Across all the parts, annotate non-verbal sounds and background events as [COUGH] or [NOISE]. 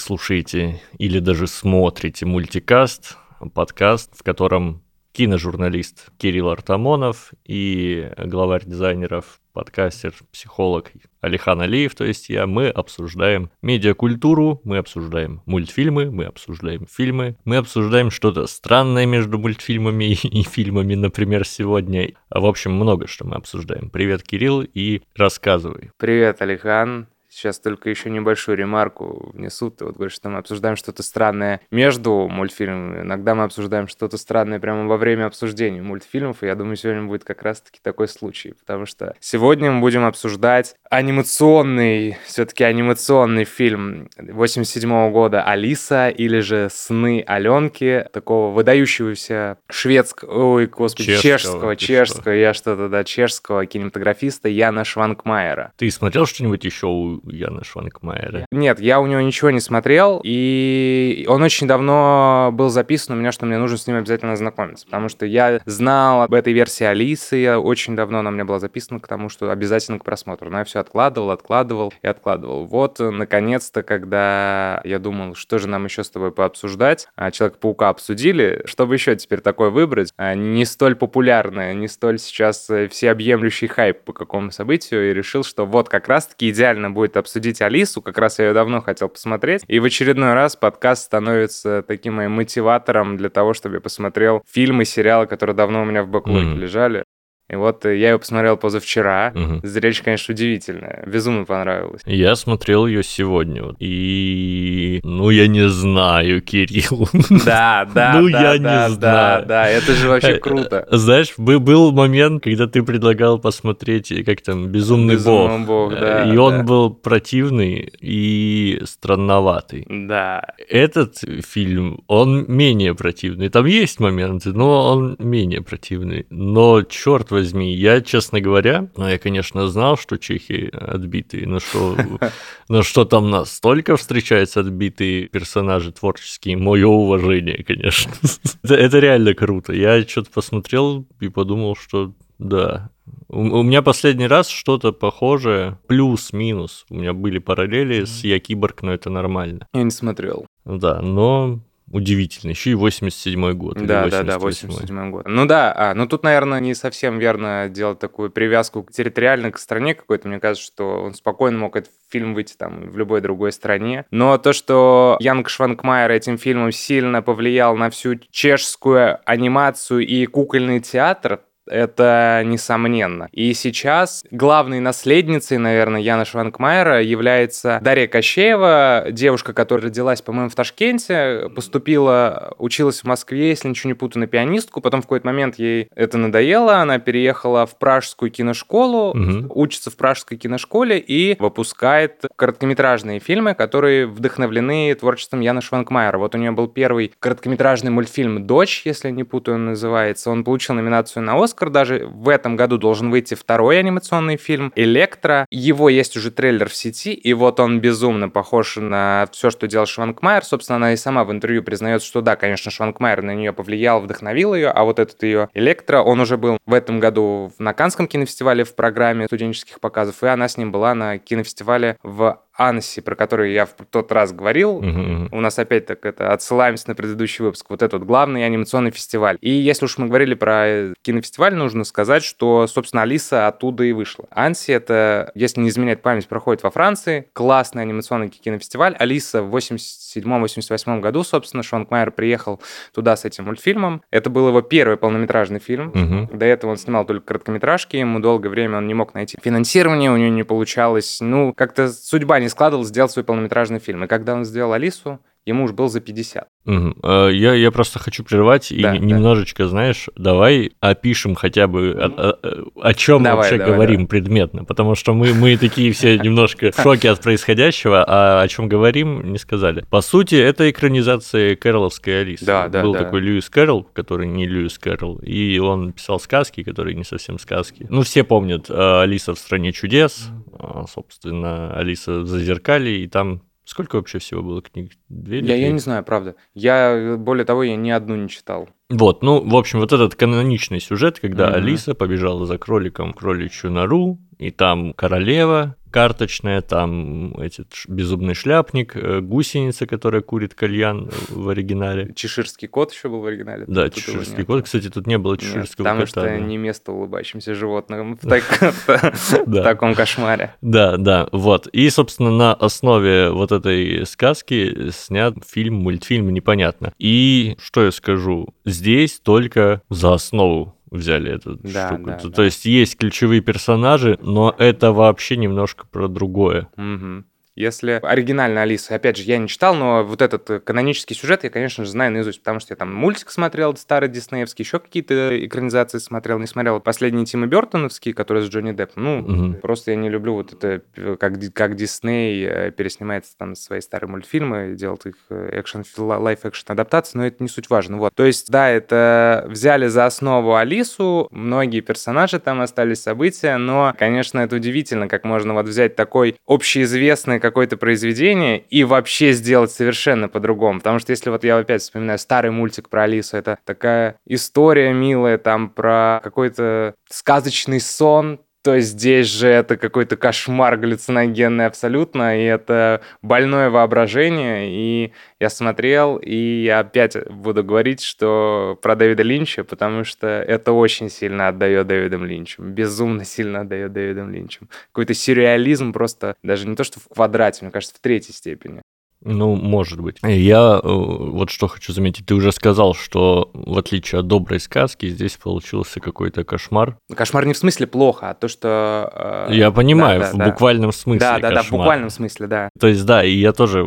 слушаете или даже смотрите мультикаст, подкаст, в котором киножурналист Кирилл Артамонов и главарь дизайнеров, подкастер, психолог Алихан Алиев, то есть я, мы обсуждаем медиакультуру, мы обсуждаем мультфильмы, мы обсуждаем фильмы, мы обсуждаем что-то странное между мультфильмами [LAUGHS] и фильмами, например, сегодня. В общем, много что мы обсуждаем. Привет, Кирилл, и рассказывай. Привет, Алихан. Сейчас только еще небольшую ремарку внесу. Ты вот говоришь, что мы обсуждаем что-то странное между мультфильмами. Иногда мы обсуждаем что-то странное прямо во время обсуждения мультфильмов. И я думаю, сегодня будет как раз-таки такой случай. Потому что сегодня мы будем обсуждать анимационный, все-таки анимационный фильм 87 -го года «Алиса» или же «Сны Аленки», такого выдающегося шведского, ой, господи, чешского, чешского, чешского я что-то, да, чешского кинематографиста Яна Шванкмайера. Ты смотрел что-нибудь еще у Яна Шванкмайера? Нет, я у него ничего не смотрел, и он очень давно был записан у меня, что мне нужно с ним обязательно знакомиться, потому что я знал об этой версии Алисы, я очень давно она у меня была записана к тому, что обязательно к просмотру, но я все откладывал, откладывал и откладывал. Вот, наконец-то, когда я думал, что же нам еще с тобой пообсуждать, а Человека-паука обсудили, чтобы еще теперь такое выбрать, а не столь популярное, не столь сейчас э, всеобъемлющий хайп по какому событию, и решил, что вот как раз-таки идеально будет будет обсудить Алису, как раз я ее давно хотел посмотреть. И в очередной раз подкаст становится таким моим мотиватором для того, чтобы я посмотрел фильмы, сериалы, которые давно у меня в бэклоге mm-hmm. лежали. И вот э, я ее посмотрел позавчера. Угу. Зрелище, конечно, удивительное. Безумно понравилось. Я смотрел ее сегодня. И... Ну, я не знаю, Кирилл. Да, [LAUGHS] да, Ну, я не знаю. Да, да, это же вообще круто. Э, знаешь, был момент, когда ты предлагал посмотреть, как там, «Безумный, Безумный бог». бог да, и он был противный и странноватый. Да. Этот фильм, он менее противный. Там есть моменты, но он менее противный. Но, черт возьми, возьми. Я, честно говоря, ну, я, конечно, знал, что чехи отбитые, но что, [LAUGHS] но что там настолько встречаются отбитые персонажи творческие, мое уважение, конечно. [LAUGHS] это, это реально круто. Я что-то посмотрел и подумал, что да, у, меня последний раз что-то похожее, плюс-минус. У меня были параллели с Я Киборг, но это нормально. Я не смотрел. Да, но удивительно. Еще и 87 год. Да, да, да, 87 год. Ну да, а, ну тут, наверное, не совсем верно делать такую привязку территориально к стране какой-то. Мне кажется, что он спокойно мог этот фильм выйти там в любой другой стране. Но то, что Янг Шванкмайер этим фильмом сильно повлиял на всю чешскую анимацию и кукольный театр, это несомненно. И сейчас главной наследницей, наверное, Яна Шванкмайера является Дарья Кощеева, девушка, которая родилась, по-моему, в Ташкенте, поступила, училась в Москве, если ничего не путаю, на пианистку, потом в какой-то момент ей это надоело, она переехала в Пражскую киношколу, угу. учится в Пражской киношколе и выпускает короткометражные фильмы, которые вдохновлены творчеством Яна Шванкмайера. Вот у нее был первый короткометражный мультфильм «Дочь», если не путаю, он называется. Он получил номинацию на Оскар, Оскар даже. В этом году должен выйти второй анимационный фильм «Электро». Его есть уже трейлер в сети, и вот он безумно похож на все, что делал Шванкмайер. Собственно, она и сама в интервью признается, что да, конечно, Шванкмайер на нее повлиял, вдохновил ее, а вот этот ее «Электро», он уже был в этом году на Канском кинофестивале в программе студенческих показов, и она с ним была на кинофестивале в Анси, про который я в тот раз говорил. Uh-huh. У нас опять так это отсылаемся на предыдущий выпуск. Вот этот главный анимационный фестиваль. И если уж мы говорили про кинофестиваль, нужно сказать, что, собственно, Алиса оттуда и вышла. Анси это, если не изменять память, проходит во Франции. Классный анимационный кинофестиваль. Алиса в 87-88 году, собственно, Шон Майер приехал туда с этим мультфильмом. Это был его первый полнометражный фильм. Uh-huh. До этого он снимал только короткометражки. Ему долгое время он не мог найти финансирование, у него не получалось. Ну, как-то судьба не складывал сделать свой полнометражный фильм. И когда он сделал Алису, ему уж был за 50. Угу. Я, я просто хочу прервать и да, немножечко, да. знаешь, давай опишем хотя бы, о, о, о чем давай, вообще давай, говорим давай. предметно, потому что мы, мы такие все [LAUGHS] немножко в шоке от происходящего, а о чем говорим, не сказали. По сути, это экранизация Кэроловской Алисы. Да, да, Был да. такой Льюис Кэрол, который не Льюис Кэрол, и он писал сказки, которые не совсем сказки. Ну, все помнят Алиса в «Стране чудес», а, собственно, Алиса в «Зазеркалье», и там Сколько вообще всего было книг? Две я, я не знаю, правда. Я, более того, я ни одну не читал. Вот, ну, в общем, вот этот каноничный сюжет, когда mm-hmm. Алиса побежала за кроликом кроличью нору, и там королева карточная, там эти безумный шляпник, э, гусеница, которая курит кальян в оригинале. Чеширский кот еще был в оригинале. Да, тут чеширский кот. Кстати, тут не было чеширского Нет, потому кота. что да. не место улыбающимся животным в [LAUGHS] таком кошмаре. Да, да, вот. И, собственно, на основе вот этой сказки снят фильм, мультфильм, непонятно. И что я скажу? Здесь только за основу взяли эту Да, штуку. да, то, да. то есть есть ключевые персонажи, но это вообще немножко про другое. Мгм. Если оригинальная Алиса, опять же, я не читал, но вот этот э, канонический сюжет я, конечно же, знаю наизусть, потому что я там мультик смотрел старый диснеевский, еще какие-то экранизации смотрел, не смотрел последние Тима Бертоновские, которые с Джонни Деппом. Ну, Мгм. просто я не люблю вот это, э, как, как Дисней э, переснимается там свои старые мультфильмы, делает их экшен, live-action адаптации, но это не суть важно. Вот. То есть, да, это взяли за основу Алису, многие персонажи там остались, события, но, конечно, это удивительно, как можно вот взять такой общеизвестное какое-то произведение и вообще сделать совершенно по-другому. Потому что если вот я опять вспоминаю старый мультик про Алису, это такая история милая там про какой-то сказочный сон, то здесь же это какой-то кошмар галлюциногенный абсолютно, и это больное воображение, и я смотрел, и я опять буду говорить, что про Дэвида Линча, потому что это очень сильно отдает Дэвидом Линчем, безумно сильно отдает Дэвидом Линчем. Какой-то сюрреализм просто, даже не то, что в квадрате, мне кажется, в третьей степени. Ну, может быть. Я э, вот что хочу заметить. Ты уже сказал, что в отличие от доброй сказки, здесь получился какой-то кошмар. Кошмар не в смысле плохо, а то, что... э, Я понимаю, да, да, в да. буквальном смысле Да, да, да, в кошмар. буквальном смысле, да. То есть, да, и я тоже,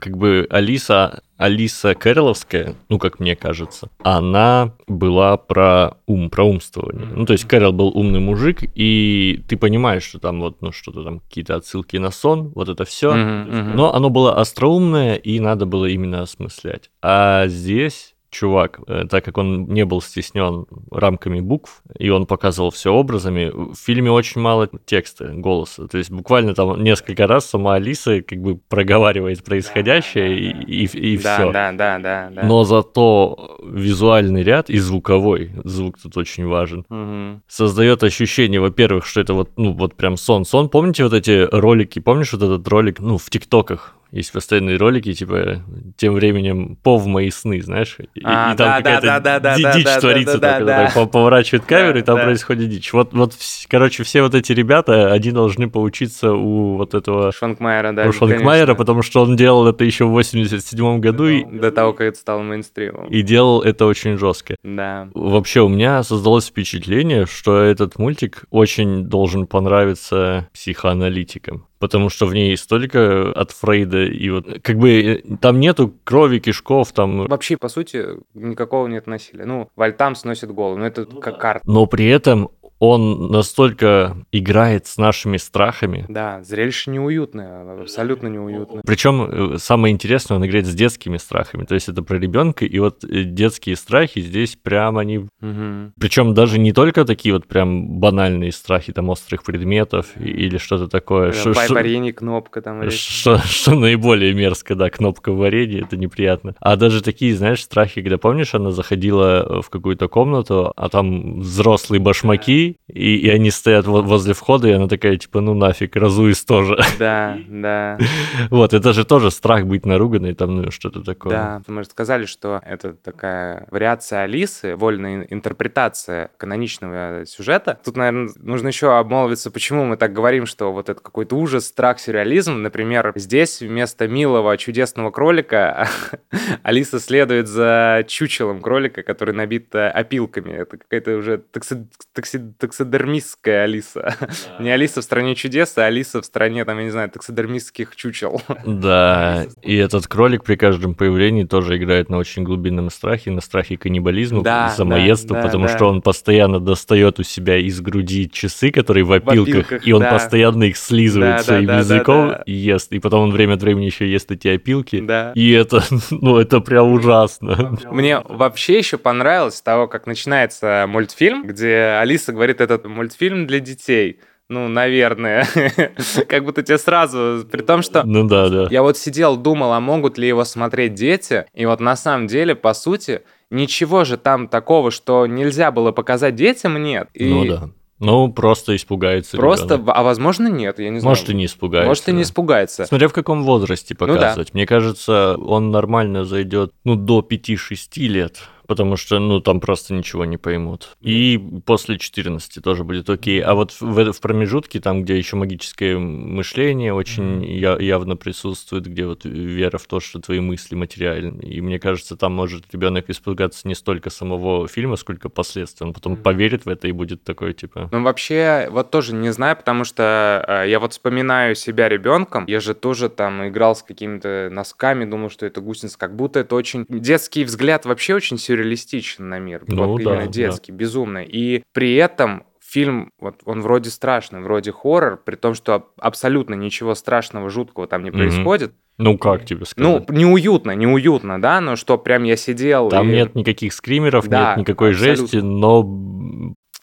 как бы, Алиса, Алиса Кэроловская, ну, как мне кажется, она была про ум, про умствование. Ну, то есть Кэрол был умный мужик, и ты понимаешь, что там вот, ну, что-то там, какие-то отсылки на сон, вот это все. Мгм. Но оно было остроумное, и надо было именно осмыслять. А здесь чувак, э, так как он не был стеснен рамками букв, и он показывал все образами, в фильме очень мало текста, голоса. То есть буквально там несколько раз сама Алиса как бы проговаривает происходящее, и, и, да, все. да, да, да, да. Но зато визуальный ряд и звуковой, звук тут очень важен, Мгм. создает ощущение, во-первых, что это вот, ну, вот прям сон-сон. Помните вот эти ролики, помнишь вот этот ролик, ну, в ТикТоках? Есть постоянные ролики, типа, тем временем пов мои сны, знаешь? И, А, и там да, какая-то да, да, да, ди- да, дичь да, творится, да, да, когда да. по- поворачивают камеру, и там Да. происходит дичь. Вот, вот, короче, все вот эти ребята, они должны поучиться у вот этого Шонкмайера, да. у конечно. потому что он делал это еще в 87 году и, До того, как это стало мейнстримом. и делал это очень жестко. Да. Вообще у меня создалось впечатление, что этот мультик очень должен понравиться психоаналитикам. Потому что в ней столько от Фрейда, и вот как бы э, там нету крови, кишков, там Вообще, по сути, никакого нет насилия. Ну, Вальтам сносит голову, но это как карта. но при этом он настолько играет с нашими страхами. Да, зрелище неуютное, абсолютно неуютное. Причем самое интересное, он играет с детскими страхами. То есть это про ребенка, и вот э, детские страхи здесь прям они Мгм. Причем даже не только такие вот прям банальные страхи там острых предметов или что-то такое. Да, что- Варенье, кнопка там. или- Что, что [LAUGHS] наиболее мерзко, да, кнопка в варенье, это неприятно. А даже такие, знаешь, страхи, когда, помнишь, она заходила в какую-то комнату, а там взрослые башмаки, и, и они стоят во- возле входа, и она такая, типа, ну нафиг, разуюсь тоже. [LAUGHS] Да, да, [LAUGHS] Вот, это же тоже страх быть наруганной, там, ну, что-то такое. да. Мы же сказали, что это такая вариация Алисы, вольная интерпретация каноничного сюжета. Тут, наверное, нужно еще обмолвиться, почему мы так говорим, что вот это какой-то ужас, страх, сюрреализм. Например, здесь вместо милого чудесного кролика [LAUGHS] Алиса следует за чучелом кролика, который набит э, опилками. Это какая-то уже такси- такси- таксидермистская Алиса. [LAUGHS] Не Алиса в стране чудес, а Алиса в стране, там, я не знаю, таксидермистских чучел. [LAUGHS] Да, и этот кролик при каждом появлении тоже играет на очень глубинном страхе, на страхе каннибализма, Да, самоедства, да, потому да. что он постоянно достает у себя из груди часы, которые в опилках, опилках, и он да. постоянно их слизывает Да, своим да, языком да. и ест, и потом он время от времени еще ест эти опилки. Да. И это, [LAUGHS] ну, это прям ужасно. Мне вообще еще понравилось того, как начинается мультфильм, где Алиса говорит, этот мультфильм для детей. Ну, наверное. [LAUGHS] Как будто тебе сразу... При том, что Ну да, да. я вот сидел, думал, а могут ли его смотреть дети? И вот на самом деле, по сути, ничего же там такого, что нельзя было показать детям, нет. И Ну да. Ну, просто испугается Просто, ребенок. а возможно, нет, я не знаю. Может, и не испугается. Может, и не испугается. Смотря в каком возрасте Ну да. показывать. Мне кажется, он нормально зайдет ну, до 5-6 лет, потому что ну там просто ничего не поймут. И после 14 тоже будет окей. А вот в, в промежутке, там, где еще магическое мышление очень я, явно присутствует, где вот вера в то, что твои мысли материальны. И мне кажется, там может ребенок испугаться не столько самого фильма, сколько последствий. Он потом поверит в это и будет такой, типа... Ну, вообще, вот тоже не знаю, потому что э, я вот вспоминаю себя ребенком. Я же тоже там играл с какими-то носками, думал, что это гусеница. Как будто это очень... Детский взгляд вообще очень сюрреалистичен на мир. Ну вот да, именно да. детский, безумно. И при этом фильм, вот он вроде страшный, вроде хоррор, при том, что аб- абсолютно ничего страшного, жуткого там не Мгм. происходит. Ну, как тебе Ну, сказать? неуютно, неуютно, да, но что прям я сидел Там и... нет никаких скримеров, Да, нет никакой абсолютно. жести, но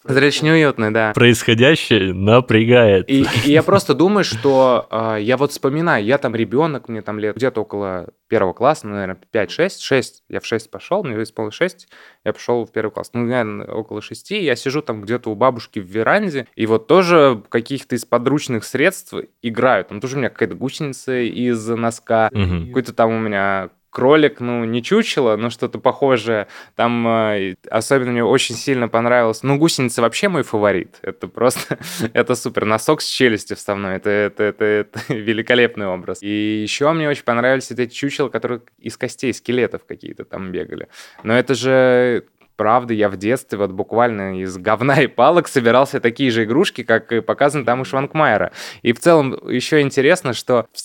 Зрелище неуютное, да. происходящее напрягает. И, и я просто думаю, что э, я вот вспоминаю, я там ребенок, мне там лет где-то около первого класса, ну, наверное, 5-6, 6, я в 6 пошел, мне исполнилось 6, я пошел в первый класс, ну, наверное, около 6, я сижу там где-то у бабушки в веранде, и вот тоже каких-то из подручных средств играют, там тоже у меня какая-то гусеница из носка, Мгм. какой-то там у меня кролик, ну, не чучело, но что-то похожее. Там э, особенно мне очень сильно понравилось. Ну, гусеница вообще мой фаворит. Это просто, [LAUGHS] это супер. Носок с челюстью вставной. Это, это, это, это [LAUGHS] великолепный образ. И еще мне очень понравились эти чучела, которые из костей, скелетов какие-то там бегали. Но это же Правда, я в детстве вот буквально из говна и палок собирал себе такие же игрушки, как и показано там у Шванкмайера. И в целом еще интересно, что все,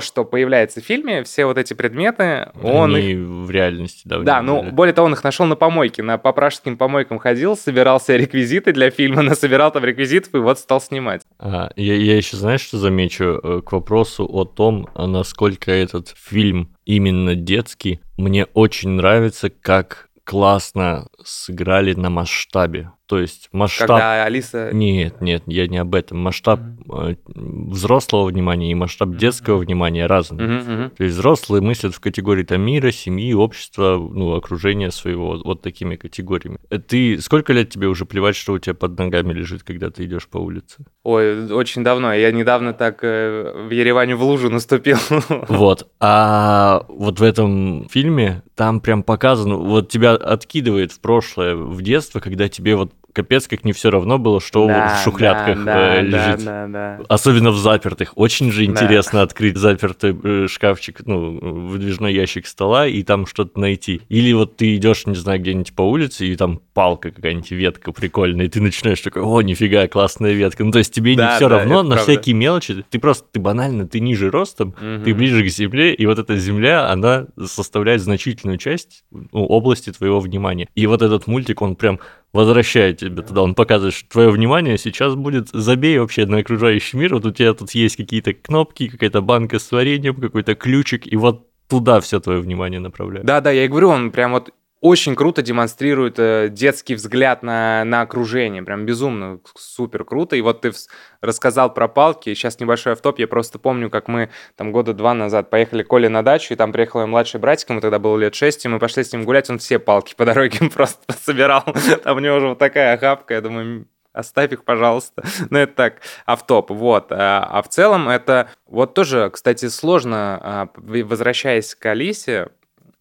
что появляется в фильме, все вот эти предметы, он их Они в реальности, да? да, ну, были. более того, он их нашел на помойке. На, по пражским помойкам ходил, собирал себе реквизиты для фильма, [LAUGHS] насобирал там реквизитов и вот стал снимать. А, я, я еще, знаешь, что замечу э, к вопросу о том, а насколько этот фильм именно детский. Мне очень нравится, как классно сыграли на масштабе. То есть масштаб... Когда Алиса... Нет, нет, я не об этом. Масштаб э, взрослого внимания и масштаб детского внимания разный. Мгм, мгм. То есть взрослые мыслят в категории там, мира, семьи, общества, ну, окружения своего, вот, вот такими категориями. Э, Ты сколько лет тебе уже плевать, что у тебя под ногами лежит, когда ты идешь по улице? Ой, очень давно. Я недавно так э, в Ереване в лужу наступил. [LAUGHS] Вот. А вот в этом фильме там прям показано, вот тебя откидывает в прошлое, в детство, когда тебе вот капец как не все равно было, что Да, в шухлядках да, да, э, лежит. Да, да, да. Особенно в запертых. Очень же Да. интересно открыть запертый э, шкафчик, ну, выдвижной ящик стола и там что-то найти. Или вот ты идешь, не знаю, где-нибудь по улице, и там палка какая-нибудь, ветка прикольная, и ты начинаешь такой, о, нифига, классная ветка. Ну, то есть тебе Да, не все да, равно на правда. всякие мелочи. Ты просто, ты банально, ты ниже ростом, ты Мгм. ближе к земле, и вот эта земля, она составляет значительную часть ну, области твоего внимания. И вот этот мультик, он прям возвращает тебя туда, он показывает, что твое внимание сейчас будет, забей вообще на окружающий мир, вот у тебя тут есть какие-то кнопки, какая-то банка с вареньем, какой-то ключик, и вот туда все твое внимание направляет. Да, да, я и говорю, он прям вот очень круто демонстрирует э, детский взгляд на, на окружение. Прям безумно супер круто. И вот ты рассказал про палки. Сейчас небольшой автоп. Я просто помню, как мы там года два назад поехали к Коле на дачу, и там приехал мой младший братик, ему тогда было лет шесть, и мы пошли с ним гулять, он все палки по дороге [LAUGHS] просто собирал. Там у него уже вот такая охапка, я думаю, Оставь их, пожалуйста. [LAUGHS] Ну, это так, автоп, вот. А, а в целом это вот тоже, кстати, сложно, а, возвращаясь к Алисе,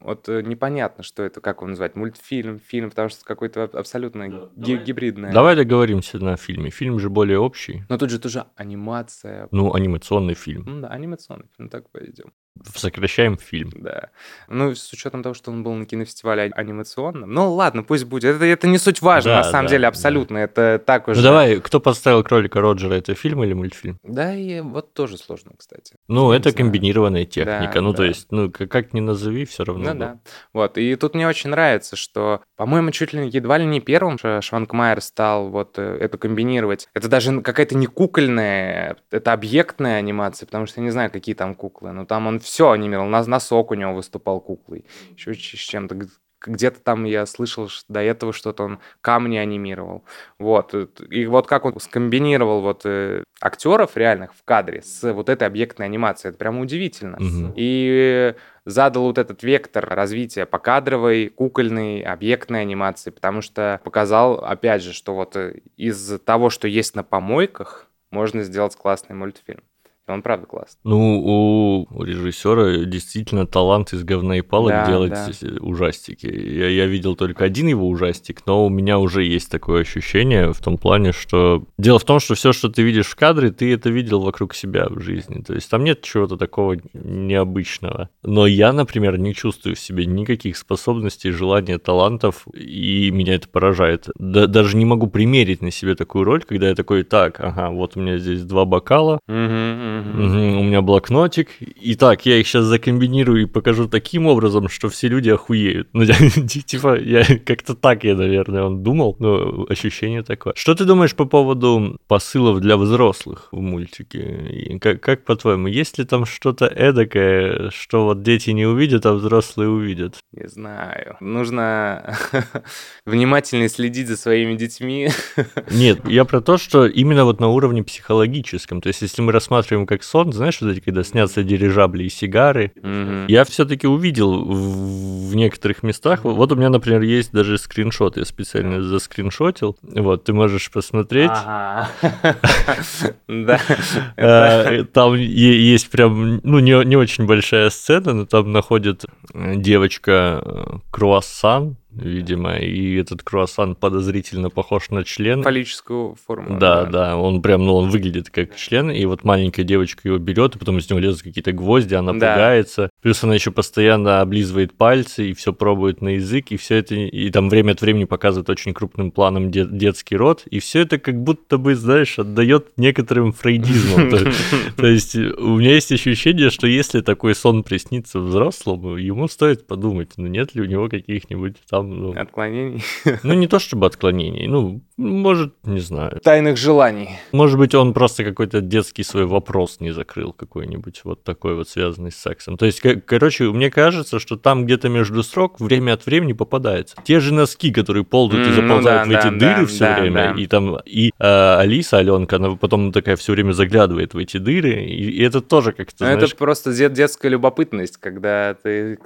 вот э, непонятно, что это, как его назвать, мультфильм, фильм, потому что это какой-то аб- абсолютно ги- гибридное. Давай договоримся на фильме. Фильм же более общий. Но тут же тоже анимация. Ну, анимационный фильм. Ну да, анимационный фильм, так пойдем. Сокращаем фильм. Да. Ну, с учетом того, что он был на кинофестивале а- анимационном. Ну, ладно, пусть будет. Это, это не суть важно, Да, на самом да, деле, да. абсолютно. Это так уже. Ну давай, кто подставил кролика Роджера, это фильм или мультфильм? Да, и вот тоже сложно, кстати. Ну, Не это комбинированная техника. Да, ну, то да. есть, ну, к- как ни назови, все равно. Ну будет. да. Вот. И тут мне очень нравится, что, по-моему, чуть ли едва ли не первым Шванкмайер стал вот э, это комбинировать. Это даже какая-то не кукольная, это объектная анимация, потому что я не знаю, какие там куклы. Но там он все анимировал. На- Носок у него выступал куклой. Еще с чем-то. Где-то там я слышал до этого что-то он камни анимировал. Вот. И вот как он скомбинировал вот э, актеров реальных в кадре с вот этой объектной анимацией, это прямо удивительно. Угу. И задал вот этот вектор развития покадровой, кукольной, объектной анимации, потому что показал, опять же, что вот э, из того, что есть на помойках, можно сделать классный мультфильм. Он правда классный. Ну, у режиссера действительно талант из говна и палок да, делать да. ужастики. Я, я видел только один его ужастик, но у меня уже есть такое ощущение в том плане, что дело в том, что все, что ты видишь в кадре, ты это видел вокруг себя в жизни. То есть там нет чего-то такого необычного. Но я, например, не чувствую в себе никаких способностей, желания, талантов, и меня это поражает. Да, даже не могу примерить на себе такую роль, когда я такой, так, ага, вот у меня здесь два бокала, угу, Угу. У меня блокнотик. Итак, я их сейчас закомбинирую и покажу таким образом, что все люди охуеют. Ну, [LAUGHS] типа, я как-то так я, наверное, он думал, но ощущение такое. Что ты думаешь по поводу посылов для взрослых в мультике? Как, как по-твоему, есть ли там что-то эдакое, что вот дети не увидят, а взрослые увидят? Не знаю. Нужно [LAUGHS] внимательнее следить за своими детьми. [LAUGHS] Нет, я про то, что именно вот на уровне психологическом. То есть, если мы рассматриваем фильмы как сон, знаешь, вот эти, когда снятся дирижабли и сигары, mm-hmm. я все-таки увидел в, в некоторых местах. Вот у меня, например, есть даже скриншот, я специально заскриншотил. Вот, ты можешь посмотреть. [LAUGHS] Да. А, там есть прям, ну, не очень большая сцена, но там находит девочка э, круассан, видимо, и этот круассан подозрительно похож на член. Фаллическую форму. Да, да, да, он прям, ну, он выглядит как член, и вот маленькая девочка его берет, и потом из него лезут какие-то гвозди, она да. пугается. Плюс она еще постоянно облизывает пальцы и все пробует на язык, и все это, и там время от времени показывает очень крупным планом де- детский род, и все это как будто бы, знаешь, отдает некоторым фрейдизмом. [LAUGHS] То есть у меня есть ощущение, что если такой сон приснится взрослому, ему стоит подумать, ну нет ли у него каких-нибудь там там... Ну, Отклонений? Ну, не то чтобы отклонений, ну, может, не знаю. Тайных желаний. Может быть, он просто какой-то детский свой вопрос не закрыл какой-нибудь, вот такой вот, связанный с сексом. То есть, короче, мне кажется, что там где-то между строк время от времени попадается. Те же носки, которые ползают mm, и заползают ну, да, в эти да, дыры да, все да, время, да. и там, и э, Алиса, Аленка, она потом такая все время заглядывает в эти дыры, и, и это тоже как-то, ну, знаешь... Это просто детская любопытность, когда ты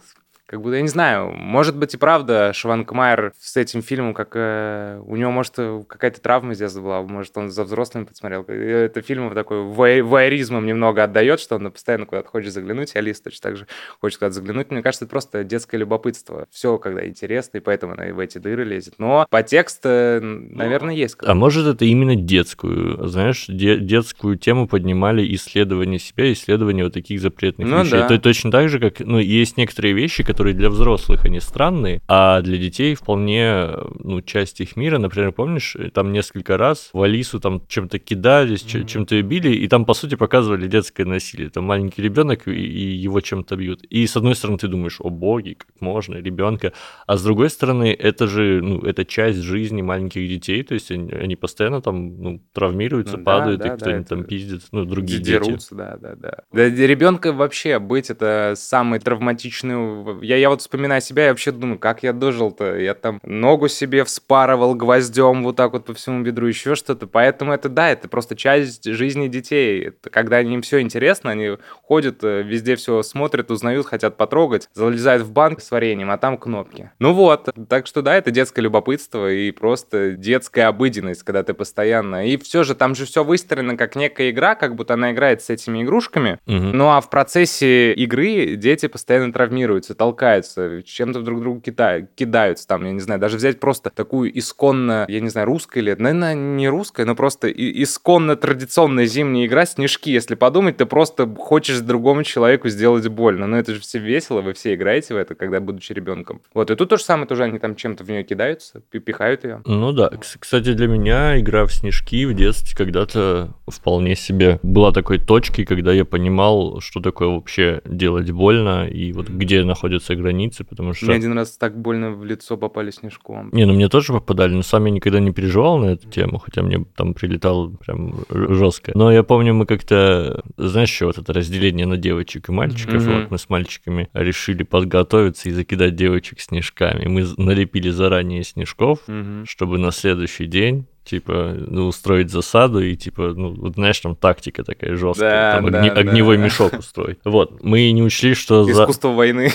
как будто, я не знаю, может быть и правда Шванкмайер с этим фильмом, как э, у него, может, какая-то травма здесь была, может, он за взрослыми посмотрел. Это фильм такой вайеризмом немного отдает, что он постоянно куда-то хочет заглянуть, и Алиса точно так же хочет куда-то заглянуть. Мне кажется, это просто детское любопытство. Все, когда интересно, и поэтому она в эти дыры лезет. Но по тексту, наверное, есть. А может, это именно детскую, знаешь, де- детскую тему поднимали исследование себя, исследование вот таких запретных ну, вещей. Да. То, точно так же, как, ну, есть некоторые вещи, которые которые для взрослых они странные, а для детей вполне, ну, часть их мира. Например, помнишь, там несколько раз в Алису там чем-то кидались, mm-hmm. чем-то ее били, и там, по сути, показывали детское насилие. Там маленький ребенок, и его чем-то бьют. И с одной стороны, ты думаешь, о боги, как можно, ребенка. А с другой стороны, это же, ну, это часть жизни маленьких детей, то есть они, они постоянно там, ну, травмируются, ну, падают, да, и кто-нибудь да, там пиздит, ну, другие дерутся, дети. да, да, да. Да, ребенка вообще быть это самый травматичный я, я вот вспоминаю себя, я вообще думаю, как я дожил-то? Я там ногу себе вспарывал гвоздем вот так вот по всему бедру, еще что-то. Поэтому это, да, это просто часть жизни детей. Это когда им все интересно, они ходят, э, везде все смотрят, узнают, хотят потрогать, залезают в банк с вареньем, а там кнопки. Ну вот, так что да, это детское любопытство и просто детская обыденность, когда ты постоянно... И все же, там же все выстроено как некая игра, как будто она играет с этими игрушками. Угу. Ну а в процессе игры дети постоянно травмируются, толкаются толкаются, чем-то друг другу кидают, кидаются там, я не знаю, даже взять просто такую исконно, я не знаю, русская или, наверное, не русская, но просто исконно традиционная зимняя игра «Снежки». Если подумать, ты просто хочешь другому человеку сделать больно. Но это же все весело, вы все играете в это, когда будучи ребенком. Вот, и тут то же самое, тоже они там чем-то в нее кидаются, пихают ее. Ну да, кстати, для меня игра в «Снежки» в детстве когда-то вполне себе была такой точкой, когда я понимал, что такое вообще делать больно, и вот где находится перестраиваются границы, потому что... Мне один раз так больно в лицо попали снежком. Не, ну мне тоже попадали, но сам я никогда не переживал на эту тему, хотя мне там прилетало прям жестко. Но я помню, мы как-то, знаешь, что вот это разделение на девочек и мальчиков, Мгм. вот мы с мальчиками решили подготовиться и закидать девочек снежками. Мы налепили заранее снежков, Мгм. чтобы на следующий день типа, ну, устроить засаду и, типа, ну, вот знаешь, там тактика такая жесткая, Да, там да, огне- да. огневой мешок устроить. Вот, мы не учли, что за... Искусство войны.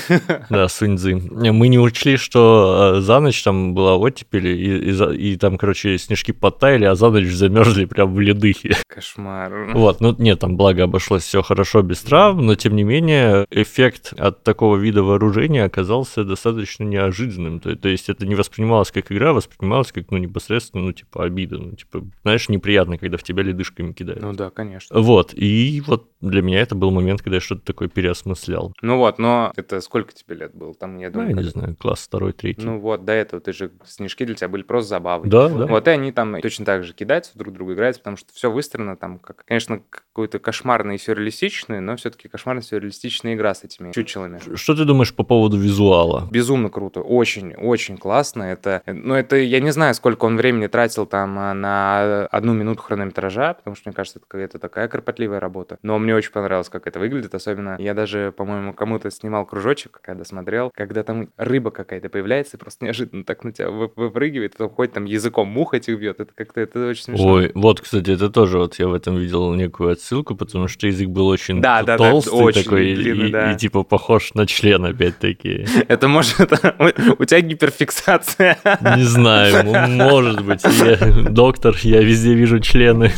Да. Не, Мы не учли, что э, за ночь там была оттепель, и, и, за- и там, короче, снежки подтаяли, а за ночь [LAUGHS] замерзли прям в ледыхе. Кошмар. Вот, ну нет, там благо обошлось все хорошо без травм, но тем не менее эффект от такого вида вооружения оказался достаточно неожиданным. То, то есть это не воспринималось как игра, а воспринималось как, ну, непосредственно, ну, типа, обида. Ну, типа, знаешь, неприятно, когда в тебя ледышками кидают. Ну да, конечно. Вот, и вот для меня это был момент, когда я что-то такое переосмыслял. Ну вот, но это сколько тебе лет было? Там, я Ну, думаю, я не когда- знаю, класс второй, третий. Ну вот, до этого ты же снежки для тебя были просто забавой. да, да. Вот и они там точно так же кидаются, друг другу играются, потому что все выстроено там, как, конечно, какой-то кошмарный и сюрреалистичный, но все-таки кошмарно сюрреалистичная игра с этими чучелами. Что ты думаешь по поводу визуала? Безумно круто, очень, очень классно. Это, ну это, я не знаю, сколько он времени тратил там а, на одну минуту хронометража, потому что мне кажется, это какая-то такая кропотливая работа. Но мне очень понравилось, как это выглядит, особенно я даже, по-моему, кому-то снимал кружочек, когда смотрел, когда там рыба какая-то появляется и просто неожиданно так на тебя вы- выпрыгивает, потом ходит там языком мух этих бьет, это как-то, это очень смешно. Ой, вот, кстати, это тоже вот я в этом видел некую отсылку, потому что язык был очень Да, да, да, толстый очень такой и- длинный, и, да. и типа похож на член опять-таки. [LAUGHS] Это может, [LAUGHS] у тебя гиперфиксация. Не знаю, может быть. Я [LAUGHS] доктор, я везде вижу члены.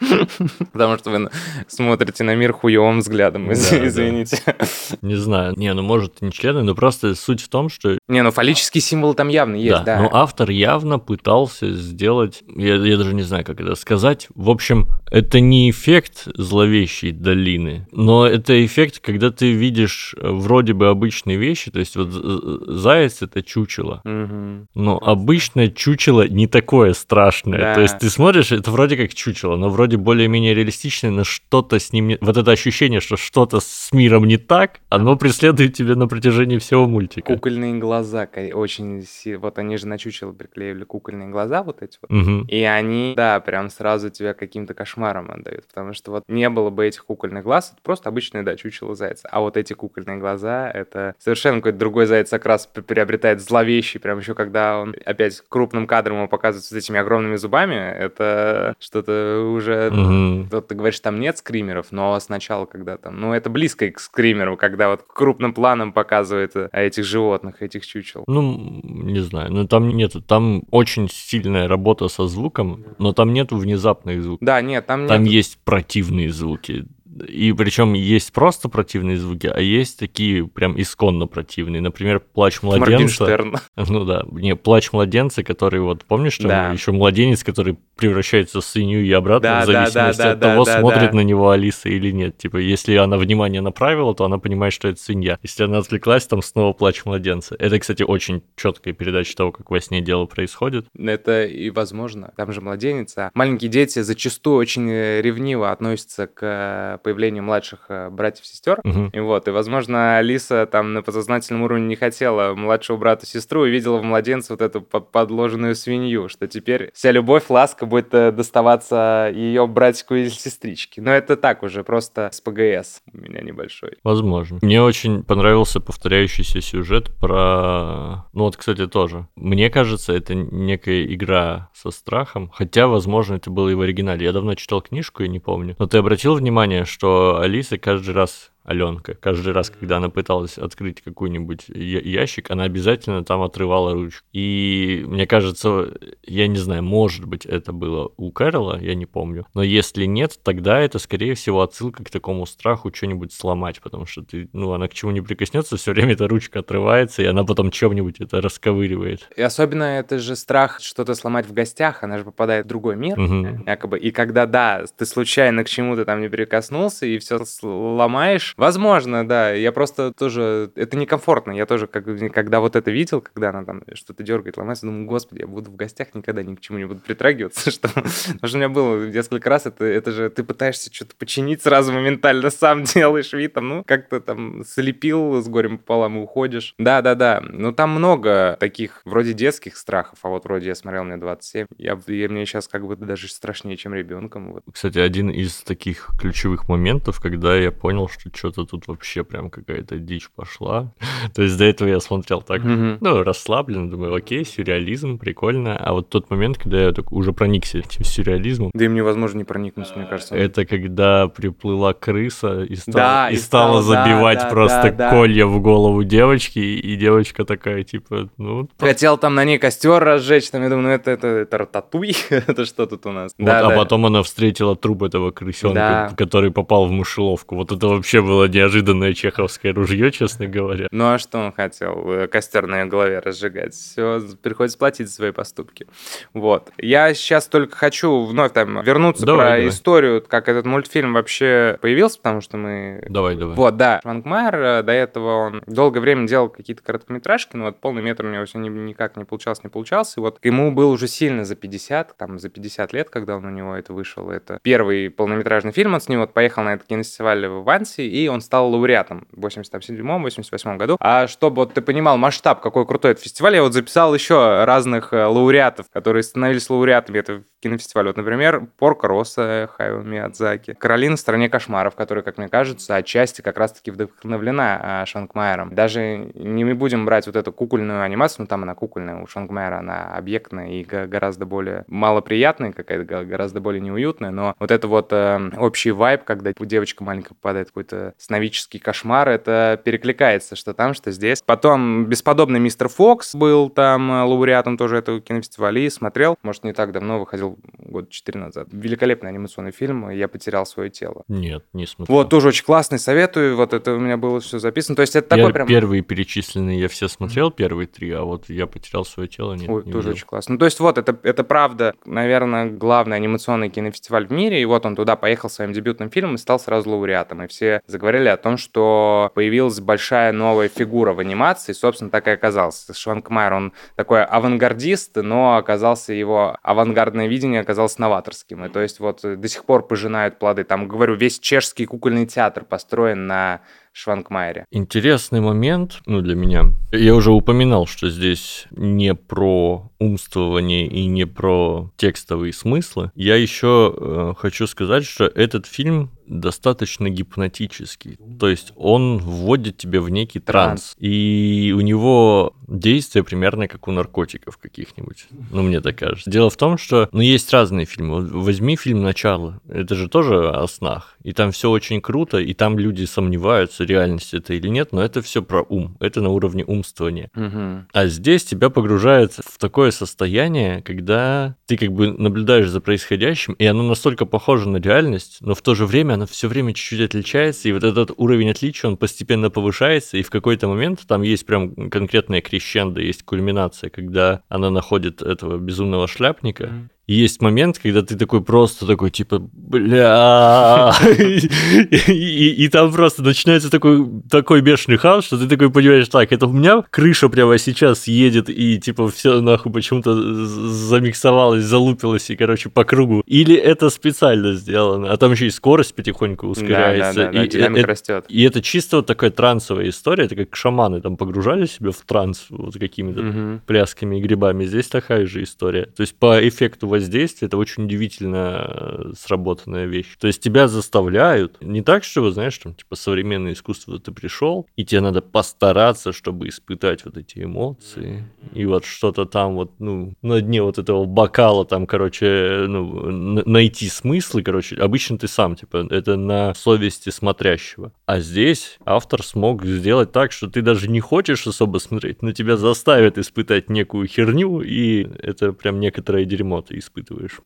[LAUGHS] Потому что вы смотрите на мир хуевым взглядом, извините. [LAUGHS] Не знаю. Не, ну может не члены, но просто суть в том, что Не, ну фаллический символ там явно есть, да. но автор явно пытался сделать, я даже не знаю, как это сказать. В общем, это не эффект зловещей долины, но это эффект, когда ты видишь э, вроде бы обычные вещи, то есть вот з- заяц это чучело, Мгм. но обычное чучело не такое страшное. Да. То есть ты смотришь, это вроде как чучело, но вроде более-менее реалистичное, но что-то с ним... не- Вот это ощущение, что что-то с миром не так, оно преследует тебя на протяжении всего мультика. Кукольные глаза очень... Вот они же на чучело приклеивали кукольные глаза вот эти вот. Мгм. И они, да, прям сразу тебя каким-то кошмаром отдают. Потому что вот не было бы этих кукольных глаз, это просто обычное, да, чучело зайца. А вот эти кукольные глаза, это совершенно какой-то другой заяц окрас п- приобретает зловещий. Прям еще когда он опять крупным кадром его показывает с этими огромными зубами, это что-то уже... Мгм. Вот ты говоришь, там нет скримеров, но сначала, когда там... Ну, это близко к скримеру, когда вот крупным планом показывает э, этих животных, этих чучел. Ну, не знаю, ну там нету, там очень сильная работа со звуком, но там нету внезапных звуков. Да, нет, там, Там нет... есть противные звуки. И причем есть просто противные звуки, а есть такие прям исконно противные. Например, плач младенца. Ну да, не плач младенца, который вот помнишь, там Да. еще младенец, который превращается в свинью и обратно, Да, в да, зависимости да, от да, того, да, смотрит да. на него Алиса или нет. Типа, если она внимание направила, то она понимает, что это свинья. Если она отвлеклась, там снова плач младенца. Это, кстати, очень четкая передача того, как во сне дело происходит. Это и возможно. Там же младенец. А маленькие дети зачастую очень э, ревниво относятся к э, появлению младших э, братьев-сестер. Мгм. И вот, и, возможно, Алиса там на подсознательном уровне не хотела младшего брата-сестру и видела в младенце вот эту по- подложенную свинью, что теперь вся любовь, ласка будет э, доставаться ее братику или сестричке. Но это так уже, просто с ПГС у меня небольшой. Возможно. Мне очень понравился повторяющийся сюжет про... Ну вот, кстати, тоже. Мне кажется, это некая игра со страхом. Хотя, возможно, это было и в оригинале. Я давно читал книжку и не помню. Но ты обратил внимание, что Алиса каждый раз Аленка. Каждый раз, когда она пыталась открыть какой-нибудь ящик, она обязательно там отрывала ручку. И мне кажется, я не знаю, может быть, это было у Кэрола, я не помню. Но если нет, тогда это, скорее всего, отсылка к такому страху что-нибудь сломать, потому что ты, ну, она к чему не прикоснется, все время эта ручка отрывается, и она потом чем-нибудь это расковыривает. И особенно это же страх что-то сломать в гостях, она же попадает в другой мир. Мгм. Якобы. И когда, да, ты случайно к чему-то там не прикоснулся и все сломаешь, Возможно, да. Я просто тоже... Это некомфортно. Я тоже, как, когда вот это видел, когда она там что-то дергает, ломается, думаю, господи, я буду в гостях, никогда ни к чему не буду притрагиваться. [LAUGHS] Что... Потому что у меня было несколько раз, это, это же ты пытаешься что-то починить, сразу моментально [LAUGHS] сам делаешь вид, там, ну, как-то там слепил с горем пополам и уходишь. Да-да-да. Ну, там много таких вроде детских страхов, а вот вроде я смотрел, мне 27. Я, я мне сейчас как бы даже страшнее, чем ребенком. Вот. Кстати, один из таких ключевых моментов, когда я понял, что что-то тут вообще прям какая-то дичь пошла. [LAUGHS] То есть до этого я смотрел так, mm-hmm. ну, расслабленно, думаю, окей, сюрреализм, прикольно. А вот тот момент, когда я так уже проникся этим сюрреализмом. Да им невозможно не проникнуться, мне кажется. Это когда приплыла крыса и, стала, да, и, и стала забивать да, просто да, колья в голову девочки, и девочка такая, типа, ну... Хотел там на ней костер разжечь, там, я думаю, ну это, это, это рататуй, [LAUGHS] это что тут у нас? Вот, да, а да. потом она встретила труп этого крысенка, да. который попал в мышеловку. Вот это вообще было неожиданное чеховское ружье, честно говоря. Ну а что он хотел? Э, костер на ее голове разжигать. Все, приходится платить за свои поступки. Вот. Я сейчас только хочу вновь там вернуться давай, про давай. историю, как этот мультфильм вообще появился, потому что мы... Давай, давай. Вот, да. Франк Майер, э, до этого он долгое время делал какие-то короткометражки, но вот полный метр у него все никак не получалось, не получался. И вот ему был уже сильно за 50, там за 50 лет, когда он у него это вышел. Это первый полнометражный фильм, он с ним вот поехал на этот кинофестиваль в Ванси, и он стал лауреатом в 87-88 году. А чтобы вот ты понимал масштаб, какой крутой этот фестиваль, я вот записал еще разных э, лауреатов, которые становились лауреатами этого кинофестиваля. Вот, например, Порка Росса Хайо Миядзаки, Каролина в стране кошмаров, которая, как мне кажется, отчасти как раз-таки вдохновлена а, Шангмайером. Даже не мы будем брать вот эту кукольную анимацию, ну там она кукольная, у Шангмайера она объектная и гораздо более малоприятная, какая-то гораздо более неуютная, но вот это вот э, общий вайб, когда девочка маленькая попадает в какой-то сновидческий кошмар, это перекликается, что там, что здесь. Потом бесподобный мистер Фокс был там э, лауреатом тоже этого кинофестиваля и смотрел, может, не так давно выходил год 4 назад. Великолепный анимационный фильм «Я потерял свое тело». Нет, не смотрел. Вот, тоже очень классный, советую. Вот это у меня было все записано. То есть это такой прям... Первые перечисленные я все смотрел, первые три, а вот «Я потерял свое тело» нет, Ой, не тоже видел. очень классно. Ну, то есть вот, это, это правда, наверное, главный анимационный кинофестиваль в мире, и вот он туда поехал своим дебютным фильмом и стал сразу лауреатом. И все заговорили о том, что появилась большая новая фигура в анимации, собственно, так и оказалось. Шванкмайер, он такой авангардист, но оказался его авангардное видение оказалось новаторским. И то есть вот до сих пор пожинают плоды. Там, говорю, весь чешский кукольный театр построен на Шванкмайере. Интересный момент, ну, для меня. Я уже упоминал, что здесь не про умствование и не про текстовые смыслы. Я еще э, хочу сказать, что этот фильм достаточно гипнотический. То есть он вводит тебя в некий транс. транс. И у него действие примерно как у наркотиков каких-нибудь. Ну, мне так кажется. Дело в том, что, ну, есть разные фильмы. Возьми фильм «Начало». Это же тоже о снах. И там все очень круто, и там люди сомневаются, реальность это или нет, но это все про ум. Это на уровне умствования. Угу. А здесь тебя погружает в такое состояние, когда ты как бы наблюдаешь за происходящим, и оно настолько похоже на реальность, но в то же время оно все время чуть-чуть отличается, и вот этот уровень отличия, он постепенно повышается, и в какой-то момент там есть прям конкретная крещенда, есть кульминация, когда она находит этого безумного шляпника, mm-hmm есть момент, когда ты такой просто такой, типа, бля, [LAUGHS] и там просто начинается такой такой бешеный хаос, что ты такой понимаешь, так, это у меня крыша прямо сейчас едет, и типа все нахуй почему-то замиксовалось, залупилось, и, короче, по кругу. Или это специально сделано, а там еще и скорость потихоньку ускоряется. Да, да, да, и, динамика растет. И это чисто вот такая трансовая история, это как шаманы там погружали себя в транс вот какими-то плясками и грибами. Здесь такая же история. То есть по эффекту воздействие, это очень удивительно э, сработанная вещь. То есть тебя заставляют, не так, что, вы знаешь, там, типа, современное искусство, ты пришел, и тебе надо постараться, чтобы испытать вот эти эмоции, и вот что-то там вот, ну, на дне вот этого бокала там, короче, ну, найти смыслы, короче, обычно ты сам, типа, это на совести смотрящего. А здесь автор смог сделать так, что ты даже не хочешь особо смотреть, но тебя заставят испытать некую херню, и это прям некоторое дерьмо ты испытываешь.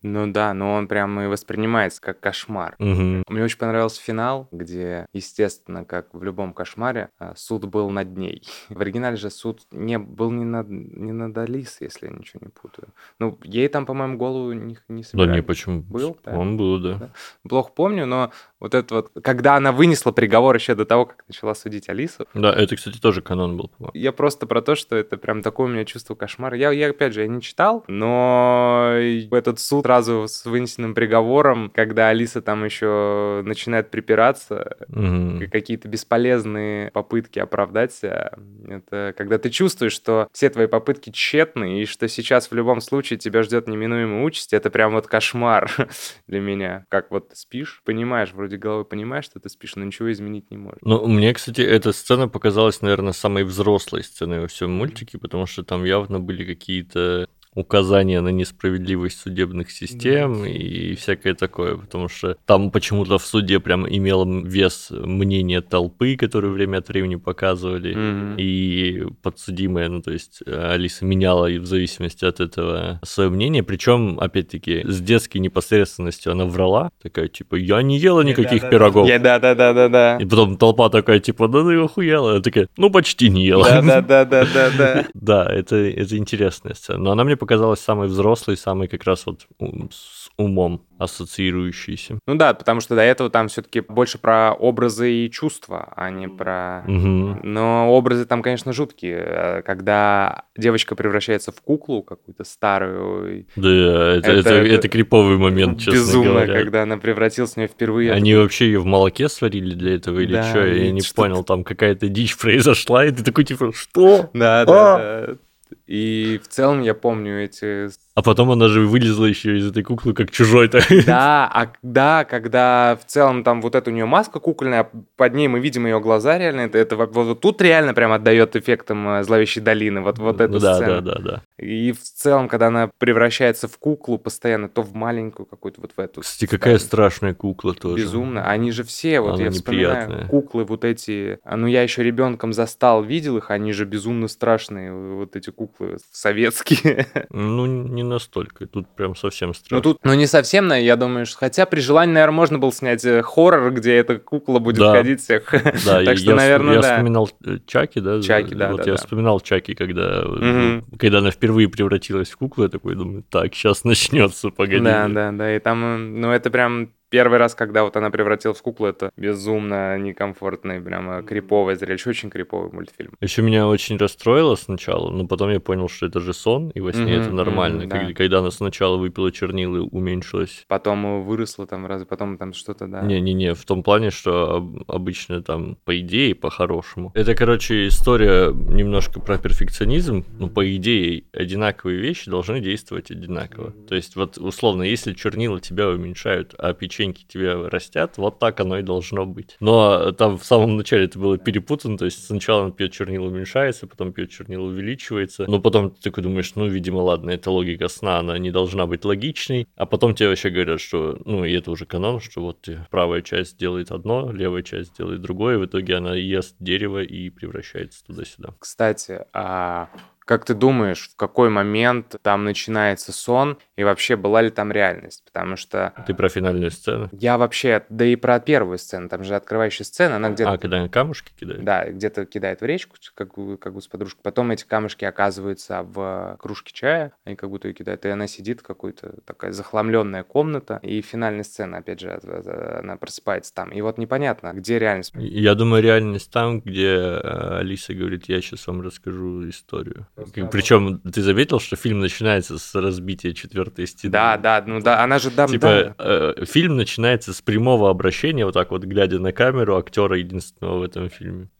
Ну да, но он прям и воспринимается как кошмар. Мгм. Мне очень понравился финал, где, естественно, как в любом кошмаре, а, суд был над ней. [LAUGHS] В оригинале же суд не, был не над, не над Алис, если я ничего не путаю. Ну, ей там, по-моему, голову не, не Да собирали. не, почему? Был, да. Он был, да. Да. Плохо помню, но вот это вот, когда она вынесла приговор еще до того, как начала судить Алису, Да, это, кстати, тоже канон был, по-моему. я просто про то, что это прям такое у меня чувство кошмара. Я, я опять же, я не читал, но этот суд сразу с вынесенным приговором, когда Алиса там еще начинает припираться, к- какие-то бесполезные попытки оправдать себя. Это когда ты чувствуешь, что все твои попытки тщетны, и что сейчас в любом случае тебя ждет неминуемая участь, это прям вот кошмар [LAUGHS] для меня. Как вот спишь, понимаешь, вроде головой понимаешь, что ты спишь, но ничего изменить не можешь. Ну, мне, кстати, эта сцена показалась, наверное, самой взрослой сценой во всем мультике, потому что там явно были какие-то указания на несправедливость судебных систем и всякое такое, потому что там почему-то в суде прям имело вес мнение толпы, которую время от времени показывали, Мгм. и подсудимая, ну то есть э, Алиса меняла и в зависимости от этого свое мнение, причем, опять-таки, с детской непосредственностью она врала, такая типа, я не ела никаких пирогов. Да-да-да-да-да. И потом толпа такая, типа, да ты охуела. Я такая, ну, почти не ела. Да-да-да-да-да. [LAUGHS] Да, это, это интересная сцена. Но она мне показалась самой взрослой, самой как раз вот с умом ассоциирующейся. Ну да, потому что до этого там все-таки больше про образы и чувства, а не про... Мгм. Но образы там, конечно, жуткие. Э, Когда девочка превращается в куклу какую-то старую, Да, это, Это- это, это, это криповый момент, честно безумно, говоря. когда она превратилась в нее впервые. Они вообще ее в молоке сварили для этого или Да, что? Я не понял, там какая-то дичь [LAUGHS] произошла, и ты такой, типа, что? Да, да, да. И в целом я помню эти... А потом она же вылезла еще из этой куклы, как чужой-то. [LAUGHS] Да, а да, когда в целом там вот эта у нее маска кукольная, под ней мы видим ее глаза реально, это, это вот, вот тут реально прям отдает эффектом э, зловещей долины, вот, вот эту да, сцену. да, да, да. И в целом, когда она превращается в куклу постоянно, то в маленькую какую-то вот в эту. Кстати, какая ставит. страшная кукла тоже. Безумно. Они же все, вот Она я вспоминаю, неприятная. куклы вот эти, а, ну я еще ребенком застал, видел их, они же безумно страшные, вот эти куклы советские. [LAUGHS] Ну, не настолько. Тут прям совсем страшно. Ну тут, ну не совсем, наверное, я думаю, что- хотя при желании, наверное, можно было снять э, хоррор, где эта кукла будет Да. ходить всех. Да, [LAUGHS] Так что, я, наверное, я да. вспоминал э, Чаки, да? Чаки, да, Вот да, я да. вспоминал Чаки, когда, э, Мгм. когда она впервые превратилась в куклу, я такой думаю, так, сейчас начнется, погоди. Да, да, да, и там, э, ну это прям первый раз, когда вот она превратилась в куклу, это безумно некомфортное, прямо криповое зрелище, очень криповый мультфильм. Еще меня очень расстроило сначала, но потом я понял, что это же сон, и во сне это нормально. да. Когда, когда она сначала выпила чернила, уменьшилась. Потом выросла там раз, потом там что-то, да. Не-не-не, в том плане, что об- обычно там по идее, по-хорошему. Это, короче, история немножко про перфекционизм. Ну, по идее, одинаковые вещи должны действовать одинаково. То есть, вот условно, если чернила тебя уменьшают, а печеньки тебя растят, вот так оно и должно быть. Но там в самом начале это было перепутано, то есть сначала он пьет чернила уменьшается, потом пьет чернила увеличивается, но потом ты такой думаешь, ну, видимо, ладно, это логика сна, она не должна быть логичной, а потом тебе вообще говорят, что, ну, и это уже канон, что вот правая часть делает одно, левая часть делает другое, в итоге она ест дерево и превращается туда-сюда. Кстати, а как ты думаешь, в какой момент там начинается сон, и вообще была ли там реальность? Потому что Ты про финальную сцену? я вообще, да и про первую сцену, там же открывающая сцена, она где-то... А, когда камушки кидает? Да, где-то кидает в речку, как, как бы с подружкой. Потом эти камушки оказываются в кружке чая, они как будто ее кидают, и она сидит в какой-то такая захламленная комната. И финальная сцена, опять же, она просыпается там. И вот непонятно, где реальность. Я думаю, реальность там, где э, Алиса говорит, я сейчас вам расскажу историю. Причем ты заметил, что фильм начинается с разбития четвертой стены? Да, да, ну да, она же дам, Типа, да. э, фильм начинается с прямого обращения, вот так вот, глядя на камеру актера единственного в этом фильме. [LAUGHS]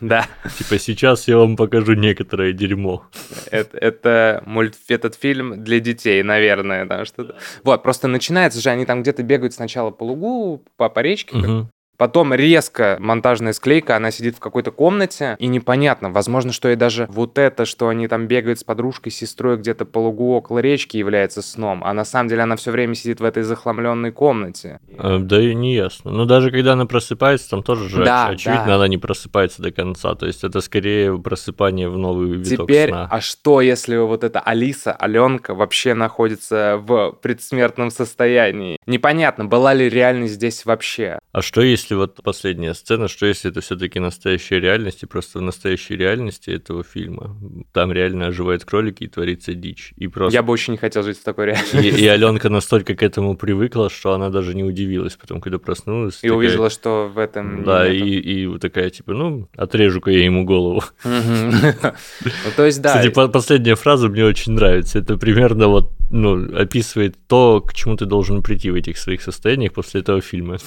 Да, Типа, сейчас я вам покажу некоторое дерьмо. это, это мульт, этот фильм для детей, наверное, да, что-то. Вот, просто начинается же, они там где-то бегают сначала по лугу, по, по речке, Мгм. Потом резко монтажная склейка, она сидит в какой-то комнате, и непонятно, возможно, что и даже вот это, что они там бегают с подружкой, с сестрой где-то по лугу около речки является сном, а на самом деле она все время сидит в этой захламленной комнате. А, да и не ясно. Но даже когда она просыпается, там тоже же да, очевидно, да. она не просыпается до конца. То есть это скорее просыпание в новый виток Теперь, сна. а что, если вот эта Алиса, Аленка вообще находится в предсмертном состоянии? Непонятно, была ли реальность здесь вообще. А что если вот последняя сцена, что если это все-таки настоящая реальность, и просто в настоящей реальности этого фильма там реально оживают кролики и творится дичь. И просто... Я бы очень не хотел жить в такой реальности. И, и Аленка настолько к этому привыкла, что она даже не удивилась потом, когда проснулась. И такая... увидела, что в этом Да, и, и такая типа, ну, отрежу-ка я ему голову. [LAUGHS] То есть, да. Кстати, последняя фраза мне очень нравится. Это примерно вот ну, описывает то, к чему ты должен прийти в этих своих состояниях после этого фильма.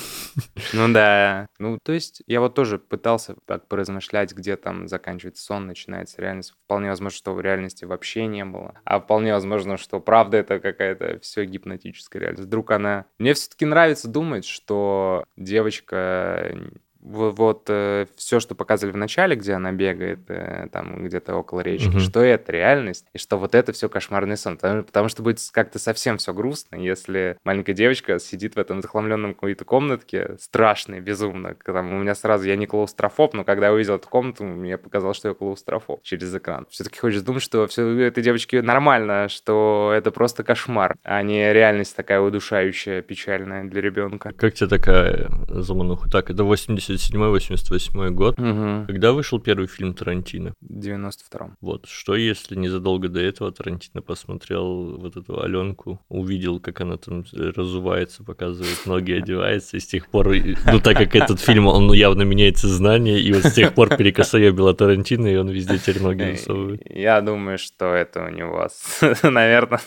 Ну да. Ну, то есть я вот тоже пытался так поразмышлять, где там заканчивается сон, начинается реальность. Вполне возможно, что в реальности вообще не было. А вполне возможно, что правда это какая-то все гипнотическая реальность. Вдруг она... Мне все-таки нравится думать, что девочка вот э, все, что показывали в начале, где она бегает э, там где-то около речки, угу. что это реальность, и что вот это все кошмарный сон. Потому, потому что будет как-то совсем все грустно, если маленькая девочка сидит в этом захламленном какой-то комнатке, страшной, безумно. Там, у меня сразу, я не клаустрофоб, но когда я увидел эту комнату, мне показалось, что я клаустрофоб через экран. Все-таки хочется думать, что все этой девочке нормально, что это просто кошмар, а не реальность такая удушающая, печальная для ребенка. Как тебе такая замануха? Так, это 80 87-88 год. Угу. Когда вышел первый фильм Тарантино? В 92-м. Вот, что если незадолго до этого Тарантино посмотрел вот эту Аленку, увидел, как она там разувается, показывает ноги, одевается, и с тех пор, ну так как этот фильм, он явно меняет сознание, и вот с тех пор перекосоебила Тарантино, и он везде теперь ноги засовывает. Я думаю, что это у него, [LAUGHS] наверное.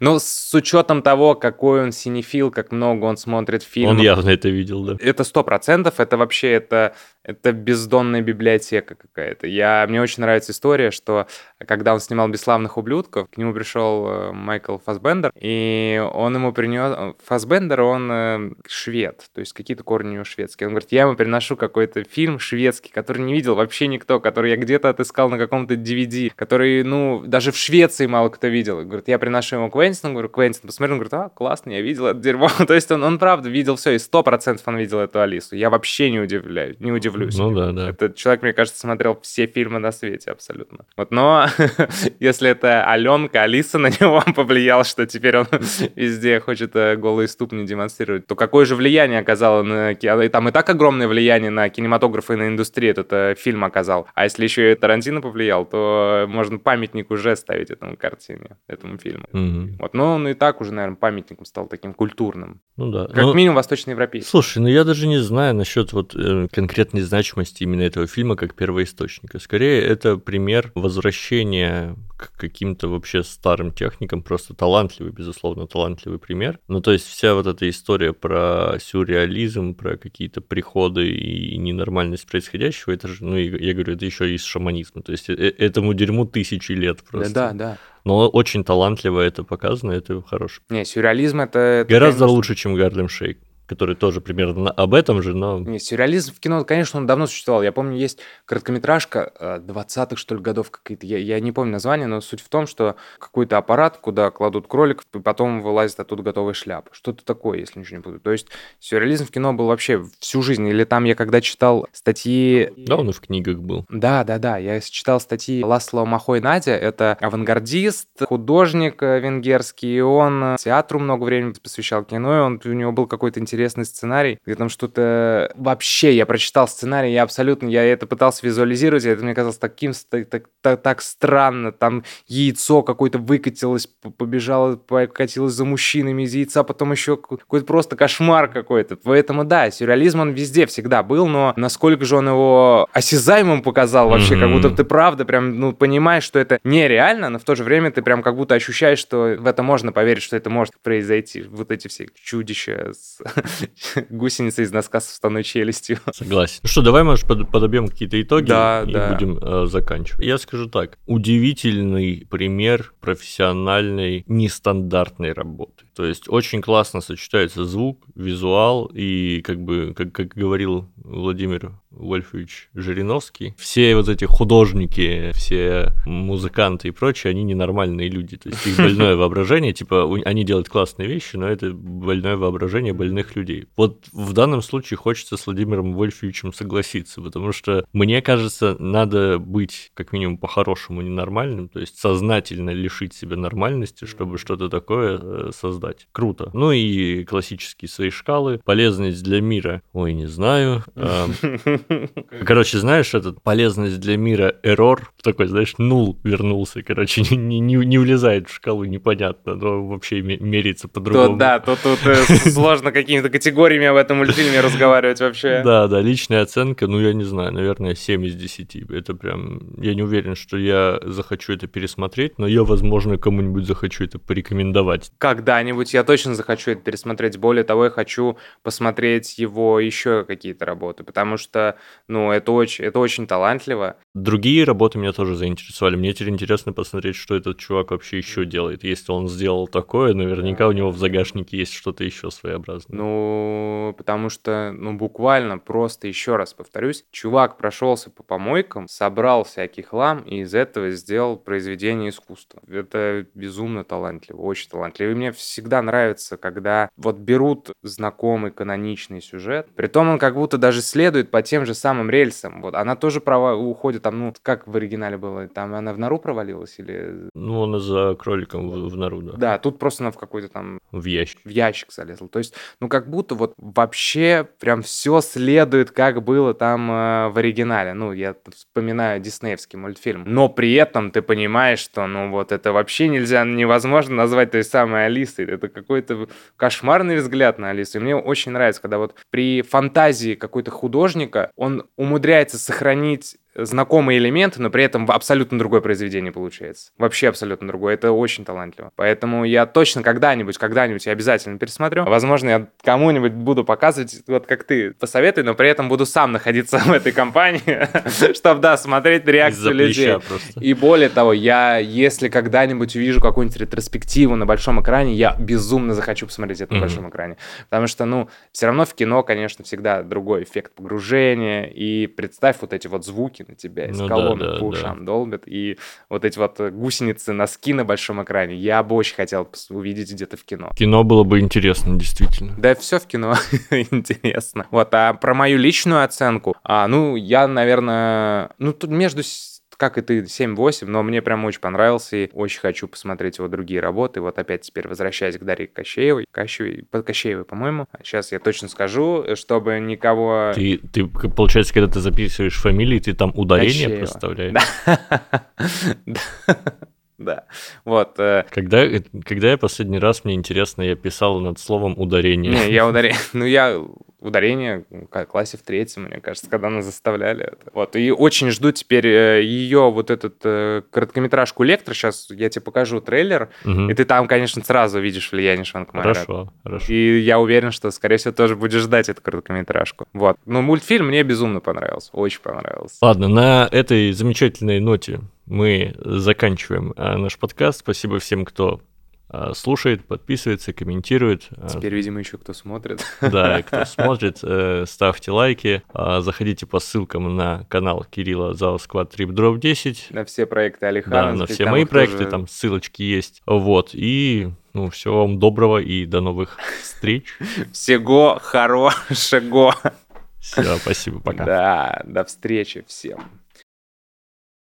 Ну, с учетом того, какой он синефил, как много он смотрит фильмов. Он явно это видел, да. Это сто процентов, это вообще это это бездонная библиотека какая-то. Я, мне очень нравится история, что когда он снимал «Бесславных ублюдков», к нему пришел э, Майкл Фасбендер, и он ему принес... Фасбендер, он э, швед, то есть какие-то корни у него шведские. Он говорит, я ему приношу какой-то фильм шведский, который не видел вообще никто, который я где-то отыскал на каком-то DVD, который, ну, даже в Швеции мало кто видел. Говорит, я приношу ему Квентину, говорю, Квентин, посмотри, он говорит, а, классно, я видел это дерьмо. [LAUGHS] то есть он, он правда видел все, и сто процентов он видел эту Алису. Я вообще не удивляюсь, не удивляюсь удивлюсь. Ну да, да. Этот человек, мне кажется, смотрел все фильмы на свете абсолютно. Вот, но [LAUGHS] если это Аленка, Алиса на него [LAUGHS] повлияла, что теперь он [LAUGHS] везде хочет э, голые ступни демонстрировать, то какое же влияние оказало на... Там и так огромное влияние на кинематограф и на индустрию этот э, фильм оказал. А если еще и Тарантино повлиял, то можно памятник уже ставить этому картине, этому фильму. Угу. Вот, но он и так уже, наверное, памятником стал таким культурным. Ну да. Как ну, минимум восточноевропейский. Слушай, ну я даже не знаю насчет вот э, конкретной значимости именно этого фильма как первоисточника. Скорее, это пример возвращения к каким-то вообще старым техникам, просто талантливый, безусловно, талантливый пример. Ну, то есть вся вот эта история про сюрреализм, про какие-то приходы и ненормальность происходящего, это же, ну, я говорю, это еще из шаманизма. То есть э, этому дерьму тысячи лет просто. Да, да, да. Но очень талантливо это показано, это хорошо. Не, сюрреализм это... это Гораздо конечно... лучше, чем Гарлем Шейк который тоже примерно об этом же, но... Не, сюрреализм в кино, конечно, он давно существовал. Я помню, есть короткометражка 20-х, э, что ли, годов какие-то. Я, я не помню название, но суть в том, что какой-то аппарат, куда кладут кроликов, и потом вылазит оттуда готовый шляп. Что-то такое, если ничего не буду. То есть сюрреализм в кино был вообще всю жизнь. Или там я когда читал статьи... Да, он и в книгах был. Да, да, да. Я читал статьи Ласло Махой Надя. Это авангардист, художник э, венгерский. И он э, театру много времени посвящал кино, и он, у него был какой-то интересный интересный сценарий, где там что-то... Вообще, я прочитал сценарий, я абсолютно... Я это пытался визуализировать, это мне казалось таким... Так, так, так, так странно. Там яйцо какое-то выкатилось, побежало, покатилось за мужчинами из яйца, потом еще какой-то просто кошмар какой-то. Поэтому, да, сюрреализм он везде всегда был, но насколько же он его осязаемым показал вообще, mm-hmm. как будто ты правда прям, ну, понимаешь, что это нереально, но в то же время ты прям как будто ощущаешь, что в это можно поверить, что это может произойти. Вот эти все чудища с [LAUGHS] гусеница из носка с вставной челюстью. [LAUGHS] Согласен. Ну что, давай, может, под, подобьем какие-то итоги да, и да. будем э, заканчивать. Я скажу так. Удивительный пример профессиональной, нестандартной работы. То есть очень классно сочетается звук, визуал и, как бы, как, как говорил Владимир Вольфович Жириновский, все вот эти художники, все музыканты и прочие, они ненормальные люди. То есть их больное [LAUGHS] воображение, типа, они делают классные вещи, но это больное воображение больных людей. Вот в данном случае хочется с Владимиром Вольфовичем согласиться, потому что, мне кажется, надо быть как минимум по-хорошему ненормальным, то есть сознательно лишить себя нормальности, чтобы что-то такое э, создать. Круто. Ну и классические свои шкалы. Полезность для мира. Ой, не знаю. [LAUGHS] Короче, знаешь, этот полезность для мира error, такой, знаешь, нул вернулся, короче, [LAUGHS] не, не, не влезает в шкалу, непонятно, но вообще меряется по-другому. То, да, то тут э, сложно какими-то категориями об этом мультфильме разговаривать вообще. [LAUGHS] Да, да, личная оценка, ну, я не знаю, наверное, 7 из 10. Это прям, я не уверен, что я захочу это пересмотреть, но я, возможно, кому-нибудь захочу это порекомендовать. Когда-нибудь я точно захочу это пересмотреть. Более того, я хочу посмотреть его еще какие-то работы, потому что, ну, это очень, это очень талантливо. Другие работы меня тоже заинтересовали. Мне теперь интересно посмотреть, что этот чувак вообще еще делает. Если он сделал такое, наверняка у него в загашнике есть что-то еще своеобразное. Ну, потому что, ну, буквально просто еще раз повторюсь, чувак прошелся по помойкам, собрал всякий хлам и из этого сделал произведение искусства. Это безумно талантливо, очень талантливо. И мне всегда нравится, когда вот берут знакомый каноничный сюжет, притом он как будто даже следует по тем же самым рельсам. Вот она тоже права уходит там, ну, как в оригинале было, там она в нору провалилась или... Ну, она за кроликом в, в нору, да. Да, тут просто она в какой-то там... В ящик. В ящик залезла. То есть, ну, как будто вот вообще прям все следует, как было там э, в оригинале. Ну, я вспоминаю диснеевский мультфильм. Но при этом ты понимаешь, что, ну, вот это вообще нельзя, невозможно назвать той самой Алисой. Это какой-то кошмарный взгляд на Алису. И мне очень нравится, когда вот при фантазии какой-то художника он умудряется сохранить знакомые элементы, но при этом абсолютно другое произведение получается. Вообще абсолютно другое. Это очень талантливо. Поэтому я точно когда-нибудь, когда-нибудь я обязательно пересмотрю. Возможно, я кому-нибудь буду показывать, вот как ты посоветуй, но при этом буду сам находиться [LAUGHS] в этой компании, [LAUGHS] чтобы, да, смотреть реакцию людей. И более того, я, если когда-нибудь увижу какую-нибудь ретроспективу на большом экране, я безумно захочу посмотреть это на большом экране. Потому что, ну, все равно в кино, конечно, всегда другой эффект погружения. И представь вот эти вот звуки, на тебя из ну, колонок да, да, по ушам да. долбят. И вот эти вот гусеницы, носки на большом экране, я бы очень хотел увидеть где-то в кино. Кино было бы интересно, действительно. Да, все в кино [LAUGHS] интересно. Вот, а про мою личную оценку, а, ну, я, наверное, ну, тут между как и ты, 7-8, но мне прям очень понравился, и очень хочу посмотреть его другие работы. Вот опять теперь возвращаясь к Дарье Кощеевой, Кощеевой, Кощеевой, по-моему. Сейчас я точно скажу, чтобы никого... Ты, ты, получается, когда ты записываешь фамилии, ты там ударение Кощеева. проставляешь? Да, [LAUGHS] вот. Э, когда, когда я последний раз, мне интересно, я писал над словом ударение. Не, я ударение, [LAUGHS] ну я ударение в классе в третьем, мне кажется, когда нас заставляли это. Вот, и очень жду теперь э, ее вот этот э, короткометражку «Лектор». Сейчас я тебе покажу трейлер, угу. и ты там, конечно, сразу видишь влияние Шванка Хорошо, хорошо. И я уверен, что, скорее всего, тоже будешь ждать эту короткометражку. Вот. Но мультфильм мне безумно понравился, очень понравился. Ладно, на этой замечательной ноте мы заканчиваем э, наш подкаст. Спасибо всем, кто слушает, подписывается, комментирует. Э, Теперь, видимо, еще кто смотрит. [LAUGHS] Да, кто [LAUGHS] смотрит, ставьте лайки, заходите по ссылкам на канал Кирилла Зал Сквад Трип Дроп 10. На все проекты Алихана. Да, на все мои проекты, тоже... там ссылочки есть. Вот, и ну, всего вам доброго и до новых [LAUGHS] встреч. Всего хорошего. Все, спасибо, пока. Да, до встречи всем.